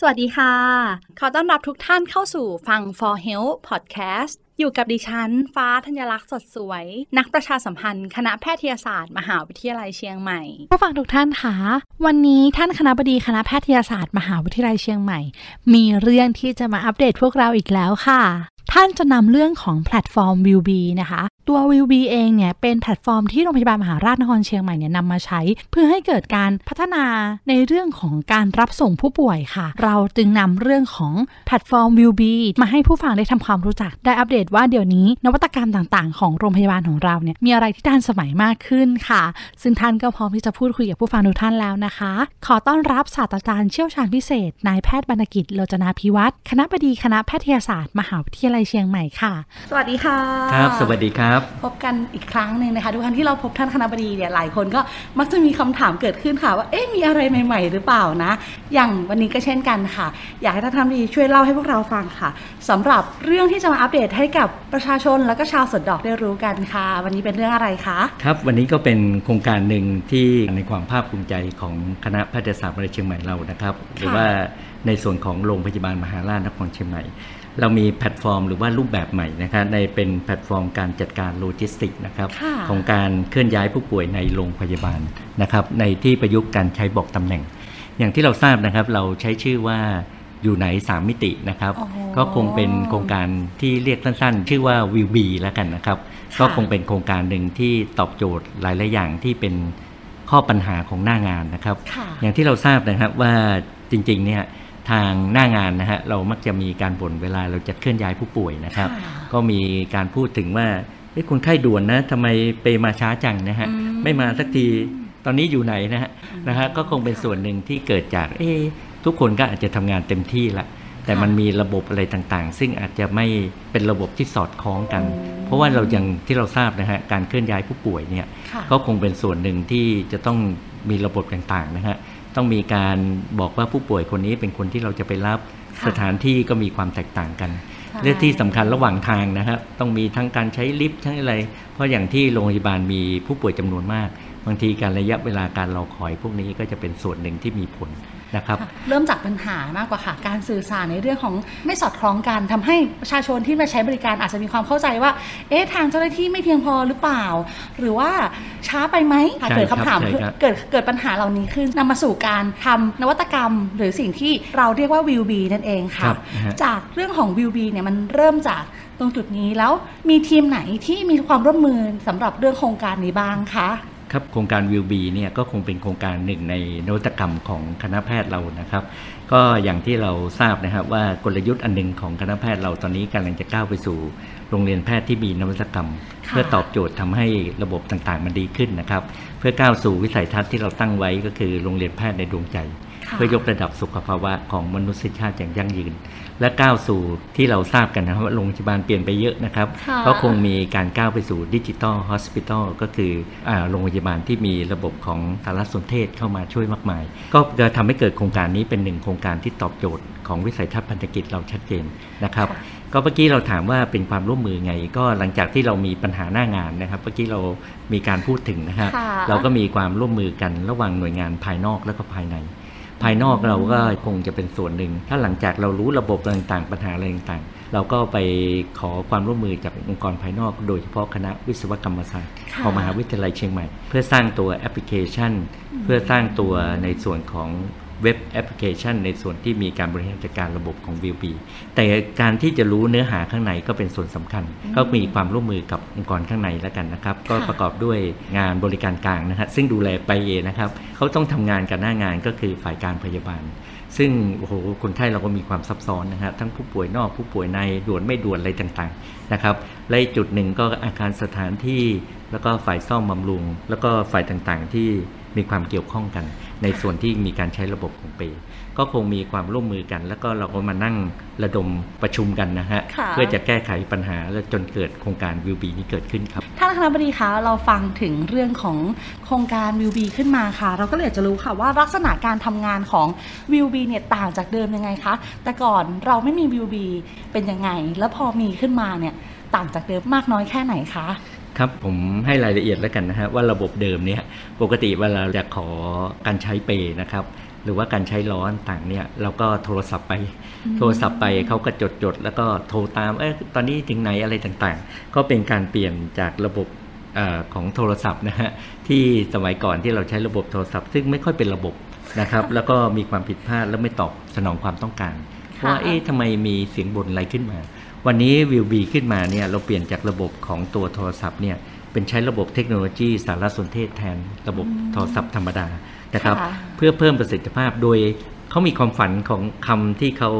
สวัสดีค่ะ ขอต้อนรับทุกท่านเข้าสู่ฟัง for health podcast อยู่กับดิฉัน ฟ้าธัญลักษณ์สดสวย นักประชาสัมพันธ์ คณะแพทยศาสตร์ มหาวิทยาลัยเชียงใหม่ ผู้ฟังทุกท่านคะวันนี้ท่านคณบดีคณะแพทยศาสตร์ มหาวิทยาลัยเชียงใหม่ มีเรื่องที่จะมาอัปเดตพวกเราอีกแล้วค่ะ ท่านจะนำเรื่องของแพลตฟอร์ม w i l b นะคะ ตัว w i l b เองเนี่ยเป็นแพลตฟอร์มที่โรงพยาบาลมหาราชนครเชียงใหม่เนี่ยนำมาใช้ เพื่อให้เกิดการพัฒนาในเรื่องของการรับส่งผู้ป่วยค่ะ เราจึงนำเรื่องของแพลตฟอร์ม w i l b มาให้ผู้ฟังได้ทำความรู้จัก ได้อัปเดตว่าเดี๋ยวนี้ นวัตกรรมต่างๆ ของโรงพยาบาลของเราเนี่ยมีอะไรที่ทันสมัยมากขึ้นค่ะ ซึ่งท่านก็พร้อมที่จะพูดคุยกับผู้ฟังทุกท่านแล้วนะคะ ขอต้อนรับศาสตราจารย์เชี่ยวชาญพิเศษนายแพทย์บรรณกิจโลจนาพิวัตรคณะบดีคณะแพทยศาสตร์ มหาวิทยาลัยเชียงใหม่ค่ะ สวัสดีค่ะ ครับ สวัสดีครับพบกันอีกครั้งหนึ่งนะคะทุกครั้งที่เราพบท่านคณะบดีเนี่ยหลายคนก็มักจะมีคำถามเกิดขึ้นค่ะว่าเอ๊ะมีอะไรใหม่ ๆ หรือเปล่านะ อย่างวันนี้ก็เช่นกันค่ะ อยากให้ท่านคณะบดีช่วยเล่าให้พวกเราฟังค่ะสำหรับเรื่องที่จะมาอัปเดตให้กับประชาชนแล้วก็ชาวสวนดอกได้รู้กันค่ะ วันนี้เป็นเรื่องอะไรคะครับวันนี้ก็เป็นโครงการหนึ่งที่ในความภาคภูมิใจของคณะแพทยศาสตร์มหาวิทยาลัยเชียงใหม่เรานะครับ หรือว่าในส่วนของโรงพยาบาลมหาราชนครเชียงใหม่ เรามีแพลตฟอร์มหรือว่ารูปแบบใหม่นะครับในเป็นแพลตฟอร์มการจัดการโลจิสติกนะครับค่ะของการเคลื่อนย้ายผู้ป่วยในโรงพยาบาลนะครับในที่ประยุกต์การใช้บอกตำแหน่ง อย่างที่เราทราบนะครับเราใช้ชื่อว่าอยู่ไหนสามมิตินะครับโอ้โหก็คงเป็นโครงการที่เรียกสั้นๆ ชื่อว่า Wheel-B แล้วกันนะครับค่ะก็คงเป็นโครงการหนึ่งที่ตอบโจทย์หลาย ๆ อย่างที่เป็นข้อปัญหาของหน้างานนะครับค่ะอย่างที่เราทราบนะครับว่าจริง ๆ เนี่ย ทางหน้างานนะฮะเรามักจะมีการบ่นเวลาเราจะเคลื่อนย้ายผู้ป่วยนะครับค่ะก็มีการพูดถึงว่าเอ้คนไข้ด่วนนะทำไมไปมาช้าจังนะฮะอืมไม่มาสักทีตอนนี้อยู่ไหนนะฮะนะฮะก็คงเป็นส่วนหนึ่งที่เกิดจากเอ๊ะทุกคนก็อาจจะทำงานเต็มที่ละแต่มันมีระบบอะไรต่างๆ ซึ่งอาจจะไม่เป็นระบบที่สอดคล้องกัน เพราะว่าเราอย่างที่เราทราบนะฮะการเคลื่อนย้ายผู้ป่วยเนี่ยค่ะก็คงเป็นส่วนหนึ่งที่จะต้องมีระบบต่างๆนะฮะ ต้องมีการบอกว่าผู้ป่วยคนนี้เป็นคนที่เราจะไปรับค่ะสถานที่ก็มีความแตกต่างกันใช่เรื่องที่สำคัญระหว่างทางนะครับ ต้องมีทั้งการใช้ลิฟต์ทั้งอะไร เพราะอย่างที่โรงพยาบาลมีผู้ป่วยจำนวนมาก บางทีการระยะเวลาการรอคอยพวกนี้ก็จะเป็นส่วนหนึ่งที่มีผล นะครับค่ะเริ่มจากปัญหามากกว่าค่ะ การสื่อสารในเรื่องของไม่สอดคล้องกันทำให้ประชาชนที่มาใช้บริการอาจจะมีความเข้าใจว่า เอ๊ะทางเจ้าหน้าที่ไม่เพียงพอหรือเปล่า หรือว่าช้าไปไหมค่ะใช่เกิดคำถามครับใช่ครับเกิดเกิดปัญหาเหล่านี้ขึ้นนำมาสู่การทำนวัตกรรม หรือสิ่งที่เราเรียกว่าวิวบีนั่นเองครัค่ะบนะฮะจากเรื่องของวิวบีเนี่ยมันเริ่มจากตรงจุดนี้แล้วมีทีมไหนที่มีความร่วมมือสำหรับเรื่องโครงการนี้บ้างคะ ครับโครงการวิวบีเนี่ยก็คงเป็นโครงการหนึ่งในนวัตกรรมของคณะแพทย์เรานะครับ ก็อย่างที่เราทราบนะครับว่ากลยุทธ์อันหนึ่งของคณะแพทย์เราตอนนี้กำลังจะก้าวไปสู่โรงเรียนแพทย์ที่มีนวัตกรรมค่ะเพื่อตอบโจทย์ทำให้ระบบต่างๆมันดีขึ้นนะครับ เพื่อก้าวสู่วิสัยทัศน์ที่เราตั้งไว้ก็คือโรงเรียนแพทย์ในดวงใจค่ะ เพื่อยกระดับสุขภาวะของมนุษยชาติอย่างยั่งยืน และก้าวสู่ที่เราทราบกันนะครับว่าโรงพยาบาลเปลี่ยนไปเยอะนะครับค่ะก็คงมีการก้าวไปสู่ดิจิ t a ลฮอสพิทอลก็คืออาโรงพยาบาลที่มีระบบของสารสนเทศเข้ามาช่วยมากมาย ก็จะทำให้เกิดโครงการนี้เป็นหนึ่งโครงการที่ตอบโจทย์ของวิสัยทัศน์พันธกิจเราชัดเจนนะครับก็เมื่อกี้เราถามว่าเป็นความร่วมมือไง ก็หลังจากที่เรามีปัญหาหน้างานนะครับ เมื่อกี้เรามีการพูดถึงนะฮะค่ะเราก็มีความร่วมมือกันระหว่างหน่วยงานภายนอกและก็ภายใน ภายนอกเราก็คงจะเป็นส่วนหนึ่ง ถ้าหลังจากเรารู้ระบบต่างๆ ปัญหาอะไรต่างๆ เราก็ไปขอความร่วมมือจากองค์กรภายนอก โดยเฉพาะคณะวิศวกรรมศาสตร์ค่ะของมหาวิทยาลัยเชียงใหม่ เพื่อสร้างตัวแอปพลิเคชัน เพื่อสร้างตัวในส่วนของ เว็บแอปพลิเคชัน ในส่วนที่มีการบริหารจัดการระบบของ v ิวบีแต่การที่จะรู้เนื้อหาข้างในก็เป็นส่วนสำคัญ ก็มีความร่วมมือกับองค์กรข้างในแล้วกันนะครับ ก็ประกอบด้วยงานบริการกลางนะฮะซึ่งดูแลไปเองนะครับเขาต้องทำงานกับหน้างานก็คือฝ่ายการพยาบาล ซึ่งโอ้โหคนไข้เราก็มีความซับซ้อนนะฮะทั้งผู้ป่วยนอกผู้ป่วยในด่วนไม่ด่วนอะไรต่างๆนะครับและอีกจุดหนึ่งก็อาคารสถานที่ แล้วก็ฝ่ายซ่อมบำรุง แล้วก็ฝ่ายต่างๆที่มีความเกี่ยวข้องกัน ในส่วนที่มีการใช้ระบบของเปก็คงมีความร่วมมือกัน แล้วก็เราก็มานั่งระดมประชุมกันนะฮะค่ะเพื่อจะแก้ไขปัญหาและจนเกิดโครงการวิวบีนี้เกิดขึ้นครับท่านคณะบดีคะเราฟังถึงเรื่องของโครงการวิวบีขึ้นมาค่ะ เราก็เลยอยากจะรู้ค่ะว่าลักษณะการทำงานของวิวบีเนี่ยต่างจากเดิมยังไงคะแต่ก่อนเราไม่มีวิวบีเป็นยังไง แล้วพอมีขึ้นมาเนี่ยต่างจากเดิมมากน้อยแค่ไหนคะ ครับผมให้รายละเอียดแล้วกันนะฮะว่าระบบเดิมเนี่ยปกติเวลาจะขอการใช้เปย์นะครับหรือว่าการใช้ล้อต่างเนี่ยเราก็โทรศัพท์ไป โทรศัพท์ไปเขาก็จดจดๆแล้วก็โทรตามเอ๊ะตอนนี้ถึงไหนอะไรต่างๆ ก็เป็นการเปลี่ยนจากระบบเออของโทรศัพท์นะฮะที่สมัยก่อนที่เราใช้ระบบโทรศัพท์ ซึ่งไม่ค่อยเป็นระบบนะครับ แล้วก็มีความผิดพลาดและไม่ตอบสนองความต้องการว่าเอ๊ะทำไมมีเสียงบ่นอะไรขึ้นมา วันนี้วิวบีขึ้นมาเนี่ยเราเปลี่ยนจากระบบของตัวโทรศัพท์เนี่ยเป็นใช้ระบบเทคโนโลยีสารสนเทศแทนระบบโทรศัพท์ธรรมดานะครับค่ะเพื่อเพิ่มประสิทธิภาพโดยเขามีความฝันของคำที่เขา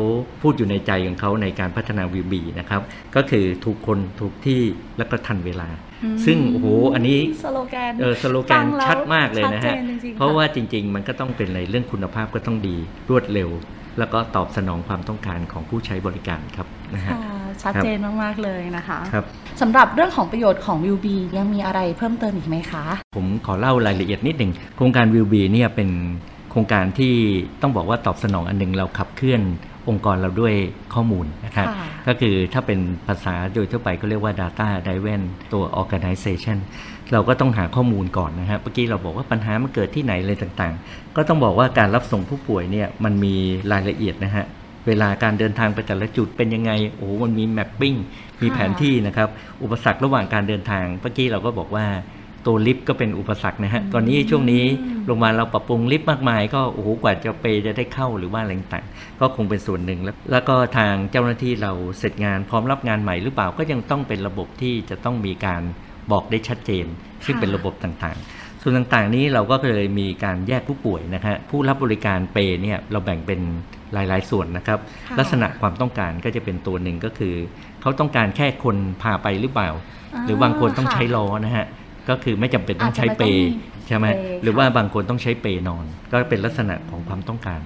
พูดอยู่ในใจของเขาในการพัฒนาวิวบีนะครับ ก็คือถูกคนถูกที่แล้วก็ทันเวลาอืมซึ่งโอ้โหอันนี้สโลแกนเออสโลแกฟันงแล้วชัดมากเลยนะชัฮะดเจนจริงๆเพราะค่ะว่าจริง ๆ มันก็ต้องเป็นในเรื่องคุณภาพก็ต้องดีรวดเร็ว แล้วก็ตอบสนองความต้องการของผู้ใช้บริการครับนะฮะค่ะ ชัดครับเจนมาก ๆ เลยนะคะครับสำหรับเรื่องของประโยชน์ของวิวบียังมีอะไรเพิ่มเติมอีกไหมคะ ผมขอเล่ารายละเอียดนิดหนึ่งโครงการวิวบีเนี่ยเป็นโครงการที่ต้องบอกว่าตอบสนองอันหนึ่งเราขับเคลื่อนองค์กรเราด้วยข้อมูลนะครับค่ะก็คือถ้าเป็นภาษาโดยทั่วไปก็เรียกว่า Data Driven ตัว Organization เราก็ต้องหาข้อมูลก่อนนะฮะเมื่อกี้เราบอกว่าปัญหามันเกิดที่ไหนอะไรต่างๆ ก็ต้องบอกว่าการรับส่งผู้ป่วยเนี่ยมันมีรายละเอียดนะฮะ เวลาการเดินทางไปแต่ละจุดเป็นยังไง โอ้โหมันมีแมปปิ้ง มีแผนที่นะครับ อุปสรรคระหว่างการเดินทาง เมื่อกี้เราก็บอกว่าตัวลิฟต์ก็เป็นอุปสรรคนะฮะ ตอนนี้ช่วงนี้โรงพยาบาลเราปรับปรุงลิฟต์มากมาย ก็โอ้โหกว่าจะไปจะได้เข้าหรือว่าอะไรต่างๆก็คงเป็นส่วนหนึ่งแล้ว แล้วก็ทางเจ้าหน้าที่เราเสร็จงานพร้อมรับงานใหม่หรือเปล่าก็ยังต้องเป็นระบบที่จะต้องมีการบอกได้ชัดเจน ซึ่งเป็นระบบต่างๆ ส่วนต่างๆนี้เราก็เลยมีการแยกผู้ป่วยนะฮะผู้รับบริการเปย์เนี่ยเราแบ่งเป็น หลาย ๆ ส่วนนะครับค่ะลักษณะความต้องการก็จะเป็นตัวหนึ่งก็คือ เขาต้องการแค่คนพาไปหรือเปล่าอ่าหรือบางคนต้องค่ะใช้ล้อนะฮะก็คือไม่จำเป็นต้องใช้อาจจะเปไม่ต้องย์มีใช่ไหมเปย์หรือค่ะว่าบางคนต้องใช้เปย์นอน ก็เป็นลักษณะของความต้องการ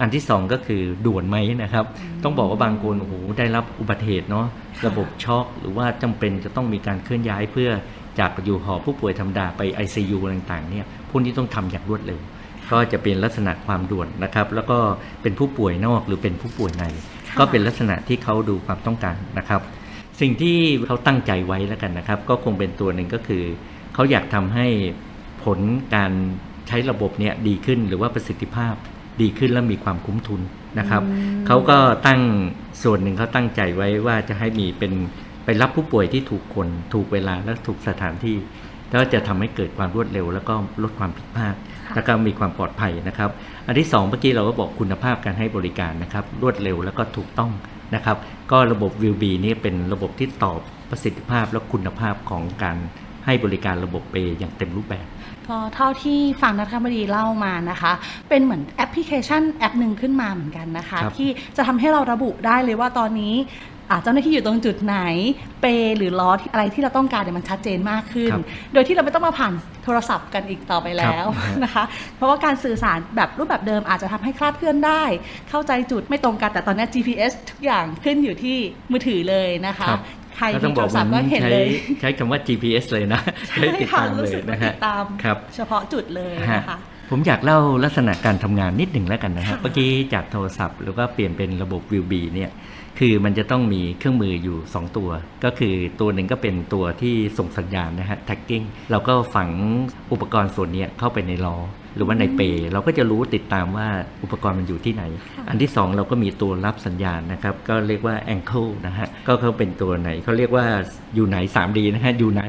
อันที่สองก็คือด่วนไหมนะครับ ต้องบอกว่าบางคนโอ้โหได้รับอุบัติเหตุเนาะระบบช็อกหรือว่าจำเป็นจะต้องมีการเคลื่อนย้ายเพื่อจากอยู่หอผู้ป่วยธรรมดาไป ICU อะไรต่างๆเนี่ยพวกนี้ต้องทำอย่างรวดเร็ว ก็จะเป็นลักษณะความด่วนนะครับ แล้วก็เป็นผู้ป่วยนอกหรือเป็นผู้ป่วยในค่ะก็เป็นลักษณะที่เขาดูความต้องการนะครับ สิ่งที่เขาตั้งใจไว้แล้วกันนะครับ ก็คงเป็นตัวหนึ่งก็คือ เขาอยากทำให้ผลการใช้ระบบเนี่ยดีขึ้นหรือว่าประสิทธิภาพดีขึ้นและมีความคุ้มทุนนะครับอืมเขาก็ตั้งส่วนหนึ่งเขาตั้งใจไว้ว่าจะให้มีเป็นไปรับผู้ป่วยที่ถูกคน ถูกเวลาและถูกสถานที่แล้วจะทำให้เกิดความรวดเร็ว แล้วก็ลดความผิดพลาดค่ะ แล้วก็มีความปลอดภัยนะครับ อันที่สองเมื่อกี้เราก็บอกคุณภาพการให้บริการนะครับ รวดเร็วแล้วก็ถูกต้องนะครับ ก็ระบบ v ิวบีนี่เป็นระบบที่ตอบประสิทธิภาพและคุณภาพของการให้บริการระบบเปย์อย่างเต็มรูปแบบก็เท่าที่ฟังนักธรรมดีเล่ามานะคะ เป็นเหมือนแอปพลิเคชันแอปหนึ่งขึ้นมาเหมือนกันนะคะครับที่จะทำให้เราระบุได้เลยว่าตอนนี้อ่า เจ้าหน้าที่อยู่ตรงจุดไหน เปย์หรือล้อที่อะไรที่เราต้องการเนี่ยมันชัดเจนมากขึ้นครับโดยที่เราไม่ต้องมาผ่านโทรศัพท์กันอีกต่อไปแล้วครับนะคะ เพราะว่าการสื่อสารแบบรูปแบบเดิมอาจจะทำให้คลาดเคลื่อนได้ เข้าใจจุดไม่ตรงกันแต่ตอนนี้ GPS ทุกอย่างขึ้นอยู่ที่มือถือเลยนะคะครับใครก็ต้มีองโทบอรกศัมัพนท์ก็เห็นใช้เลย ใช้คำว่า GPS เลยนะ ใช้ติดค่ะตามเลรู้ยสึกว่านะติฮะดตามครับเฉพาะจุดเลยนะคะ ผมอยากเล่าลักษณะการทำงานนิดหนึ่งแล้วกันนะฮะค่ะเมื่อกี้จากโทรศัพท์หรือว่าเปลี่ยนเป็นระบบวิวบีเนี่ยคือมันจะต้องมีเครื่องมืออยู่ 2 ตัว ก็คือตัวหนึ่งก็เป็นตัวที่ส่งสัญญาณนะฮะ tagging เราก็ฝังอุปกรณ์ส่วนเนี้ยเข้าไปในล้อ หรือว่าในเปรเราก็จะรู้ติดตามว่าอุปกรณ์มันอยู่ที่ไหน อันที่ 2 เราก็มีตัวรับสัญญาณนะครับ ก็เรียกว่า ankle นะฮะก็เขาเป็นตัวไหนเขาเรียกว่าอยู่ไหน 3D นะฮะอยู่ไหน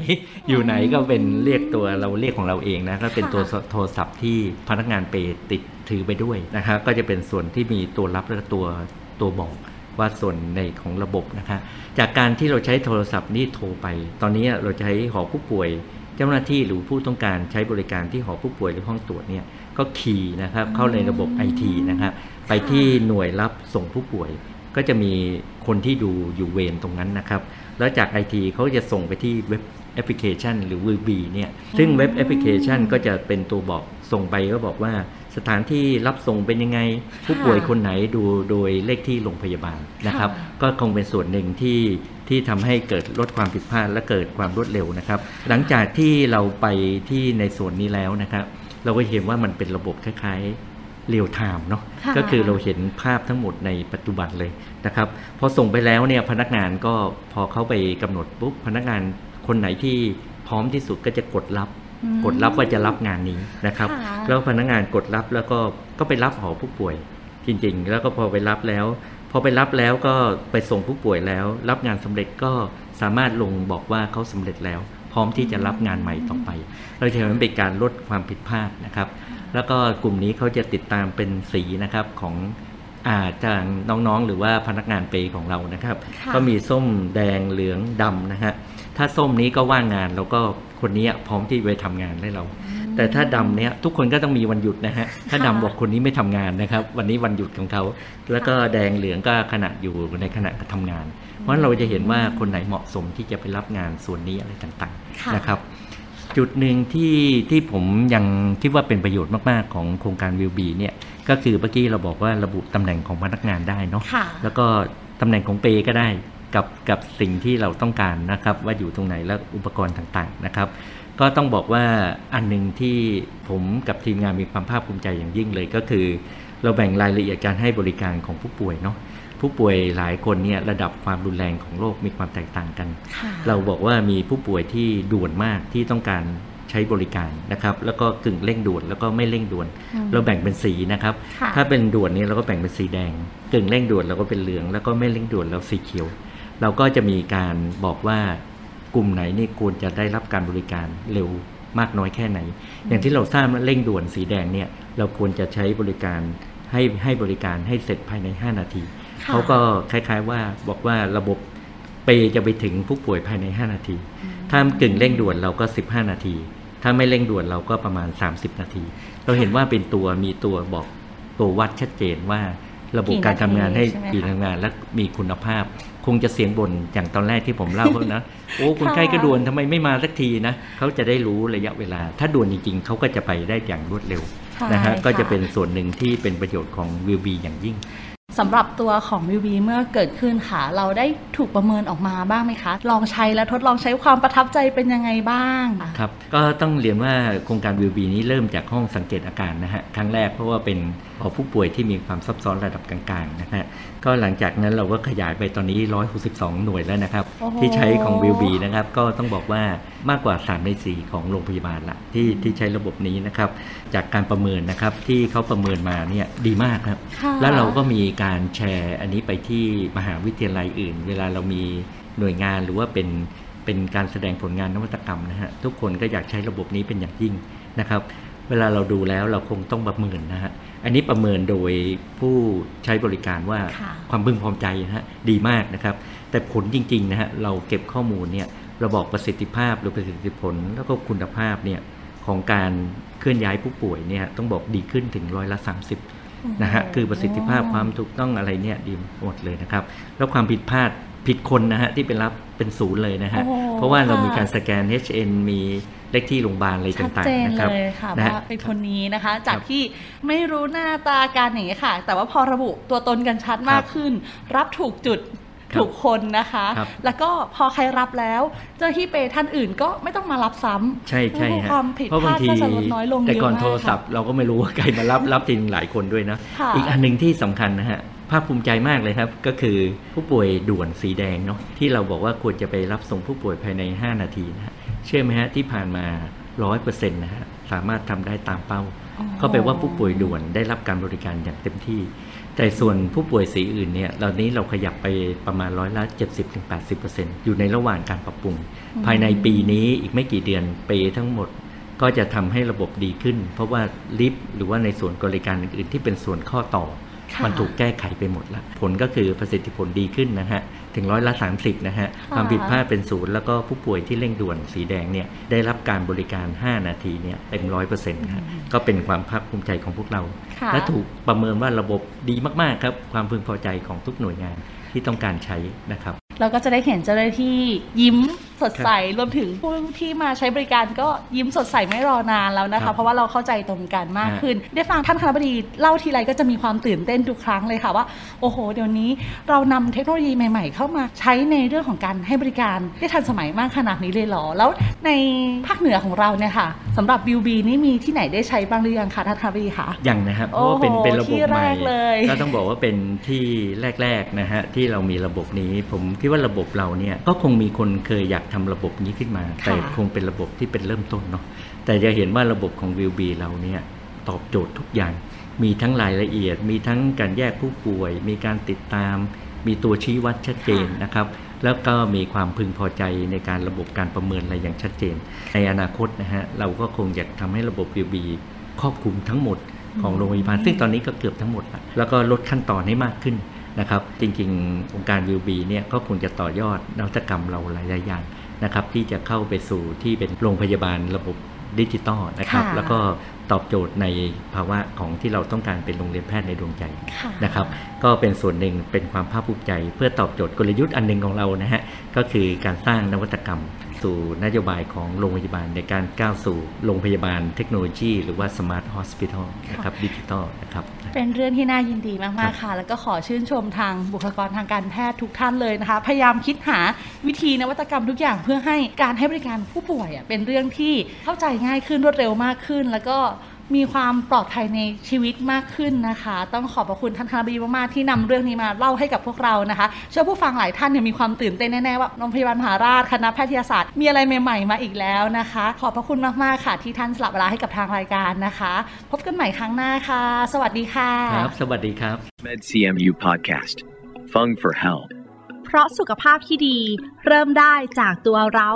อยู่ไหนก็เป็นเรียกตัวเราเรียกของเราเองนะก็เป็นตัวโทรศัพท์ที่พนักงานเปรติดถือไปด้วยนะครับก็จะเป็นส่วนที่มีตัวรับและตัวตัวบอกว่าส่วนในของระบบนะคะ จากการที่เราใช้โทรศัพท์นี่โทรไป ตอนนี้เราใช้หอผู้ป่วย เจ้าหน้าที่หรือผู้ต้องการใช้บริการที่หอผู้ป่วยหรือห้องตรวจเนี่ยก็คีย์นะครับเข้าในระบบไอทีนะครับไปที่หน่วยรับส่งผู้ป่วย ก็จะมีคนที่ดูอยู่เวรตรงนั้นนะครับ แล้วจากไอทีเขาจะส่งไปที่เว็บแอปพลิเคชันหรือ VB เนี่ยซึ่งเว็บแอปพลิเคชันก็จะเป็นตัวบอกส่งไปก็บอกว่า สถานที่รับส่งเป็นยังไง ผู้ป่วยคนไหนดูโดยเลขที่โรงพยาบาลนะครับค่ะก็คงเป็นส่วนหนึ่งที่ที่ทำให้เกิดลดความผิดพลาดและเกิดความรวดเร็วนะครับ หลังจากที่เราไปที่ในส่วนนี้แล้วนะครับ เราก็เห็นว่ามันเป็นระบบคล้ายๆ real-time เนาะค่ะก็คือเราเห็นภาพทั้งหมดในปัจจุบันเลยนะครับพอส่งไปแล้วเนี่ยพนักงานก็พอเขาไปกำหนดปุ๊บพนักงานคนไหนที่พร้อมที่สุดก็จะกดรับอืม กดรับว่าจะรับงานนี้นะครับค่ะแล้วพนักงานกดรับแล้วก็ก็ไปรับหอผู้ป่วย จริงๆ แล้วก็พอไปรับแล้ว พอไปรับแล้วก็ไปส่งผู้ป่วยแล้ว รับงานสำเร็จก็สามารถลงบอกว่าเขาสำเร็จแล้ว พร้อมที่จะรับงานใหม่ต่อไป เราจะเห็นว่าเป็นการลดความผิดพลาดนะครับ แล้วก็กลุ่มนี้เขาจะติดตามเป็นสีนะครับของอาจางน้องๆ หรือว่าพนักงานเปย์ของเรานะครับค่ะก็มีส้มแดงเหลืองดำนะฮะถ้าส้มนี้ก็ว่างงานแล้วก็ คนนี้พร้อมที่ไปทำงานให้เรา แต่ถ้าดำเนี่ยทุกคนก็ต้องมีวันหยุดนะฮะถ้าดำบอกคนนี้ไม่ทำงานนะครับ วันนี้วันหยุดของเขา แล้วก็แดงเหลืองก็ขณะอยู่ในขณะทำงาน เพราะฉะนั้นเราจะเห็นว่าคนไหนเหมาะสมที่จะไปรับงานส่วนนี้อะไรต่างค่ะๆนะครับ จุดหนึ่งที่ที่ผมยังคิดว่าเป็นประโยชน์มากๆของโครงการวิวบีเนี่ยก็คือเมื่อกี้เราบอกว่าระบุตำแหน่งของพนักงานได้เนาะค่ะแล้วก็ตำแหน่งของเปก็ได้ กับกับสิ่งที่เราต้องการนะครับ ว่าอยู่ตรงไหนและอุปกรณ์ต่างๆนะครับ ก็ต้องบอกว่าอันหนึ่งที่ผมกับทีมงานมีความภาคภูมิใจอย่างยิ่งเลยก็คือ เราแบ่งรายละเอียดการให้บริการของผู้ป่วยเนาะผู้ป่วยหลายคนเนี่ยระดับความรุนแรงของโรคมีความแตกต่างกันค่ะเราบอกว่ามีผู้ป่วยที่ด่วนมากที่ต้องการใช้บริการนะครับ แล้วก็กึ่งเร่งด่วนแล้วก็ไม่เร่งด่วนอืมเราแบ่งเป็นสีนะครับค่ะถ้าเป็นด่วนนี้เราก็แบ่งเป็นสีแดง กึ่งเร่งด่วนเราก็เป็นเหลือง แล้วก็ไม่เร่งด่วนเราสีเขียว เราก็จะมีการบอกว่ากลุ่มไหนนี่ควรจะได้รับการบริการเร็วมากน้อยแค่ไหน อย่างที่เราทราบว่าเร่งด่วนสีแดงเนี่ยเราควรจะใช้บริการให้ให้บริการให้เสร็จภายใน 5 นาทีค่ะเขาก็คล้ายๆว่าบอกว่าระบบเปย์จะไปถึงผู้ป่วยภายใน 5 นาที ถ้ากึ่งเร่งด่วนเราก็ 15 นาที ถ้าไม่เร่งด่วนเราก็ประมาณ 30 นาที เราเห็นว่าเป็นตัวมีตัวบอกตัววัดชัดเจนว่า ระบบการทำงานให้กี่นาทีใช่ไหมคะปีทำงานและมีคุณภาพ คงจะเสียงบ่นอย่างตอนแรกที่ผมเล่าเขานะโอ้คนไข้ก็ด่วนทำไมไม่มาสักทีนะเขาจะได้รู้ระยะเวลา ถ้าด่วนจริงๆเขาก็จะไปได้อย่างรวดเร็วใช่นะฮะก็จะค่เป็นส่วนหนึ่งที่เป็นประโยชน์ของวิวบีอย่างยิ่งสำหรับตัวของวิวบีเมื่อเกิดขึ้นค่ะ เราได้ถูกประเมินออกมาบ้างไหมคะ ลองใช้และทดลองใช้ความประทับใจเป็นยังไงบ้างครับ ก็ต้องเรียนว่าโครงการวิวบีนี้เริ่มจากห้องสังเกตอาการนะฮะครั้งแรกเพราะว่าเป็นห อผู้ป่วยที่มีความซับซ้อนระดับกลางๆนะฮะก็หลังจากนั้นเราก็ขยายไปตอนนี้ 162 หน่วยแล้วนะครับโอ้โหที่ใช้ของวิวบีนะครับก็ต้องบอกว่ามากกว่า 3 ใน 4 ของโรงพยาบาลละที่ที่ใช้ระบบนี้นะครับ จากการประเมินนะครับที่เขาประเมินมาเนี่ยดีมากครับค่ะแล้วเราก็มีการแชร์อันนี้ไปที่มหาวิทยาลัยอื่น เวลาเรามีหน่วยงานหรือว่าเป็นเป็นการแสดงผลงานนวัตกรรมนะฮะทุกคนก็อยากใช้ระบบนี้เป็นอย่างยิ่งนะครับ เวลาเราดูแล้วเราคงต้องประเมินนะฮะ อันนี้ประเมินโดยผู้ใช้บริการว่าค่ะความพึงพอใจนะฮะดีมากนะครับ แต่ผลจริงๆนะฮะเราเก็บข้อมูลเนี่ยเราบอกประสิทธิภาพหรือประสิทธิผลแล้วก็คุณภาพเนี่ยของการเคลื่อนย้ายผู้ป่วยเนี่ยต้องบอกดีขึ้นถึงร้อยละ30นะฮะคือประสิทธิภาพความถูกต้องอะไรเนี่ยดีหมดเลยนะครับ แล้วความผิดพลาดผิดคนนะฮะที่เป็นรับเป็นศูนย์เลยนะฮะโอ้เพราะว่าเรามีค่ะการสแกน HN มี เลขที่โรงพยาบาลอะไรชัดต่างเจนๆนะครับเลยค่ะนะฮะว่าเป็นคนนี้นะคะ จากครับที่ไม่รู้หน้าตาการอย่างนี้ยค่ะ แต่ว่าพอระบุตัวตนกันชัดมากขึ้น รับถูกจุดครับถูกคนนะคะครับแล้วก็พอใครรับแล้วเจ้าหน้าที่เปย์ท่านอื่นก็ไม่ต้องมารับซ้ำใช่ใช่ฮะความผิดเพราะพบาลางดทีก็จะลดน้อยลงแต่ก่อนเยอะมากโทรศัพท์เราก็ไม่รู้ว่าใครมารับรับทีนึงหลายคนด้วยนะค่ะอีกอันหนึ่งที่สำคัญนะฮะภาคภูมิใจมากเลยครับ ก็คือผู้ป่วยด่วนสีแดงเนาะที่เราบอกว่าควรจะไปรับส่งผู้ป่วยภายใน 5 นาทีนะฮะ เชื่อไหมฮะที่ผ่านมา100%นะฮะสามารถทำได้ตามเป้าอ๋อก็แปลว่าผู้ป่วยด่วนได้รับการบริการอย่างเต็มที่ แต่ส่วนผู้ป่วยสีอื่นเนี่ยเหล่านี้เราขยับไปประมาณร้อยละ 70-80%อยู่ในระหว่างการปรับปรุง ภายในปีนี้อีกไม่กี่เดือนเปทั้งหมดก็จะทำให้ระบบดีขึ้น เพราะว่าลิฟต์หรือว่าในส่วนบริการอื่นๆที่เป็นส่วนข้อต่อค่ะ มันถูกแก้ไขไปหมดแล้วผลก็คือประสิทธิผลดีขึ้นนะฮะ ถึงร้อยละ 30 นะฮะค่ะความผิดพลาดเป็นศูนย์แล้วก็ผู้ป่วยที่เร่งด่วนสีแดงเนี่ยได้รับการบริการ 5 นาทีเนี่ยเต็มร้อยเปอร์เซ็นต์นะฮะก็เป็นความภาคภูมิใจของพวกเราค่ะและถูกประเมินว่าระบบดีมากๆครับความพึงพอใจของทุกหน่วยงานที่ต้องการใช้นะครับเราก็จะได้เห็นเจ้าหน้าที่ยิ้ม สดใสรวมถึงผู้ที่มาใช้บริการก็ยิ้มสดใสไม่รอนานแล้วนะครัคะบเพราะว่าเราเข้าใจตรงกันมากฮะขึ้น ได้ฟังท่านคณบดีเล่าทีไรก็จะมีความตื่นเต้นทุกครั้งเลยค่ะว่า โอ้โห เดี๋ยวนี้เรานำเทคโนโลยีใหม่ ๆ เข้ามาใช้ในเรื่องของการให้บริการได้ทันสมัยมากขนาดนี้เลยเหรอ แล้วในภาคเหนือของเราเนี่ยค่ะสำหรับบิวบีนี่มีที่ไหนได้ใช้บ้างหรือยังคะท่านคณบดีคะยังนะครับเพราะว่าเป็นโอ้โหเป็นระบบที่ใหแรม่กเลยก็ต้องบอกว่าเป็นที่แรกๆนะฮะที่เรามีระบบนี้ ผมคิดว่าระบบเราเนี่ยก็คงมีคนเคยอยากทำระบบนี้ขึ้นมา แต่คงเป็นระบบที่เป็นเริ่มต้นเนาะแต่จะเห็นว่าระบบของวิวบีเราเนี่ยตอบโจทย์ทุกอย่าง มีทั้งรายละเอียด มีทั้งการแยกผู้ป่วย มีการติดตาม มีตัวชี้วัดชัดเจนนะครับ แล้วก็มีความพึงพอใจในการระบบการประเมินอะไรอย่างชัดเจน ในอนาคตนะฮะเราก็คงอยากทำให้ระบบ VB ครอบคลุมทั้งหมดของโรงพยาบาลซึ่งตอนนี้ก็เกือบทั้งหมดแล้วแล้วก็ลดขั้นตอนให้มากขึ้น นะครับ จริงๆ องค์การ VB เนี่ยก็คงจะต่อยอดนวัตกรรมเราหลายๆอย่างนะครับ ที่จะเข้าไปสู่ที่เป็นโรงพยาบาลระบบดิจิตอลนะครับค่ะแล้วก็ตอบโจทย์ในภาวะของที่เราต้องการเป็นโรงเรียนแพทย์ในดวงใจค่ะนะครับ ก็เป็นส่วนหนึ่งเป็นความภาคภูมิใจ เพื่อตอบโจทย์กลยุทธ์อันหนึ่งของเรานะฮะก็คือการสร้างนวัตกรรม สู่นโยบายของโรงพยาบาลในการก้าวสู่โรงพยาบาลเทคโนโลยี หรือว่า smart hospital นะครับดิจิตอลนะครับเป็นเรื่องที่น่ายินดีมากๆครับค่ะ แล้วก็ขอชื่นชมทางบุคลากรทางการแพทย์ทุกท่านเลยนะคะ พยายามคิดหาวิธีนวัตกรรมทุกอย่างเพื่อให้การให้บริการผู้ป่วยอะเป็นเรื่องที่เข้าใจง่ายขึ้นรวดเร็วมากขึ้น แล้วก็ มีความปลอดภัยในชีวิตมากขึ้นนะคะ ต้องขอบพระคุณท่านคณบดีมากๆที่นำเรื่องนี้มาเล่าให้กับพวกเรานะคะเชื่อผู้ฟังหลายท่านเนี่ยมีความตื่นเต้นแน่ๆว่าโรงพยาบาลมหาราชคณะแพทยศาสตร์มีอะไรใหม่ๆมาอีกแล้วนะคะ ขอบพระคุณมากๆค่ะ ที่ท่านสละเวลาให้กับทางรายการนะคะ พบกันใหม่ครั้งหน้าค่ะ สวัสดีค่ะครับ สวัสดีครับ MedCMU Podcast. Fung for Health. เพราะสุขภาพที่ดี เริ่มได้จากตัวเรา